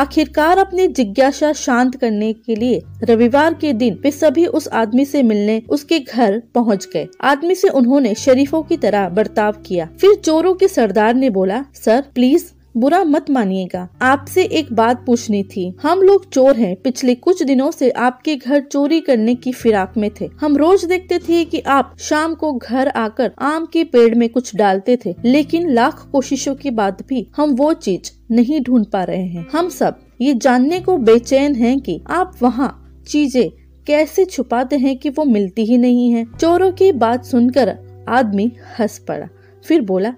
आखिरकार अपनी जिज्ञासा शांत करने के लिए रविवार के दिन वे सभी उस आदमी से मिलने उसके घर पहुँच गए। आदमी से उन्होंने शरीफों की तरह बर्ताव किया। फिर चोरों के सरदार ने बोला, सर, प्लीज़ बुरा मत मानिएगा। आपसे एक बात पूछनी थी। हम लोग चोर हैं। पिछले कुछ दिनों से आपके घर चोरी करने की फिराक में थे। हम रोज देखते थे कि आप शाम को घर आकर आम के पेड़ में कुछ डालते थे। लेकिन लाख कोशिशों के बाद भी हम वो चीज़ नहीं ढूंढ पा रहे हैं। हम सब ये जानने को बेचैन हैं कि आप वहाँ चीज़ें कैसे छुपाते हैं कि वो मिलती ही नहीं है। चोरों की बात सुनकर आदमी हंस पड़ा। फिर बोला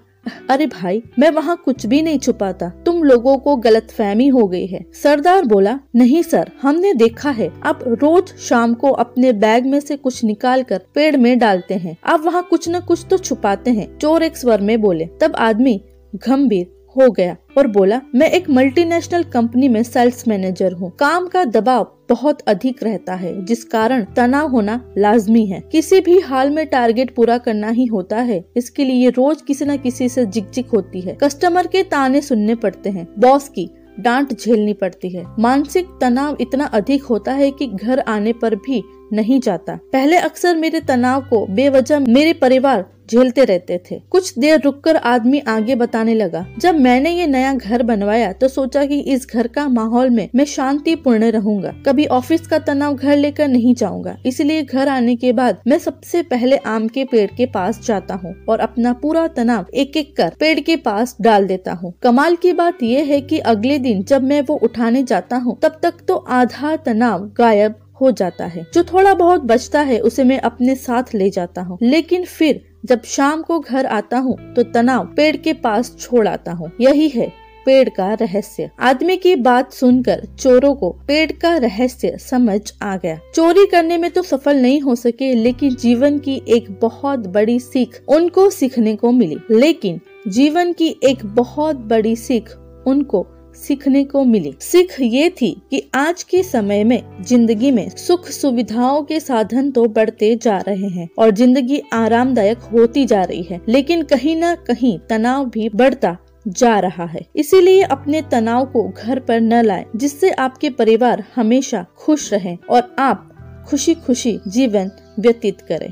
अरे भाई, मैं वहाँ कुछ भी नहीं छुपाता। तुम लोगों को गलत फहमी हो गई है। सरदार बोला, नहीं सर, हमने देखा है। आप रोज शाम को अपने बैग में से कुछ निकाल कर पेड़ में डालते हैं। आप वहाँ कुछ न कुछ तो छुपाते हैं, चोर एक स्वर में बोले। तब आदमी गंभीर हो गया। और बोला, मैं एक मल्टीनेशनल कंपनी में सेल्स मैनेजर हूँ। काम का दबाव बहुत अधिक रहता है, जिस कारण तनाव होना लाजमी है। किसी भी हाल में टारगेट पूरा करना ही होता है। इसके लिए रोज किसी न किसी से जिक होती है। कस्टमर के ताने सुनने पड़ते हैं। बॉस की डांट झेलनी पड़ती है। मानसिक तनाव इतना अधिक होता है कि घर आने पर भी नहीं जाता। पहले अक्सर मेरे तनाव को बेवजह मेरे परिवार झेलते रहते थे। कुछ देर रुककर आदमी आगे बताने लगा। जब मैंने ये नया घर बनवाया तो सोचा कि इस घर का माहौल में मैं शांति पूर्ण रहूँगा। कभी ऑफ़िस का तनाव घर लेकर नहीं जाऊँगा। इसलिए घर आने के बाद मैं सबसे पहले आम के पेड़ के पास जाता हूँ और अपना पूरा तनाव एक एक कर पेड़ के पास डाल देता हूँ। कमाल की बात यह है कि अगले दिन जब मैं वो उठाने जाता हूँ, तब तक तो आधा तनाव गायब हो जाता है। जो थोड़ा बहुत बचता है, उसे मैं अपने साथ ले जाता हूँ। लेकिन फिर जब शाम को घर आता हूँ तो तनाव पेड़ के पास छोड़ आता हूँ। यही है पेड़ का रहस्य। आदमी की बात सुनकर चोरों को पेड़ का रहस्य समझ आ गया। चोरी करने में तो सफल नहीं हो सके, लेकिन जीवन की एक बहुत बड़ी सीख उनको सीखने को मिली। लेकिन जीवन की एक बहुत बड़ी सीख उनको सीखने को मिली। सीख ये थी कि आज के समय में ज़िंदगी में सुख सुविधाओं के साधन तो बढ़ते जा रहे हैं और ज़िंदगी आरामदायक होती जा रही है, लेकिन कहीं न कहीं तनाव भी बढ़ता जा रहा है। इसीलिए अपने तनाव को घर पर न लाएँ, जिससे आपके परिवार हमेशा खुश रहे और आप खुशी खुशी जीवन व्यतीत करें।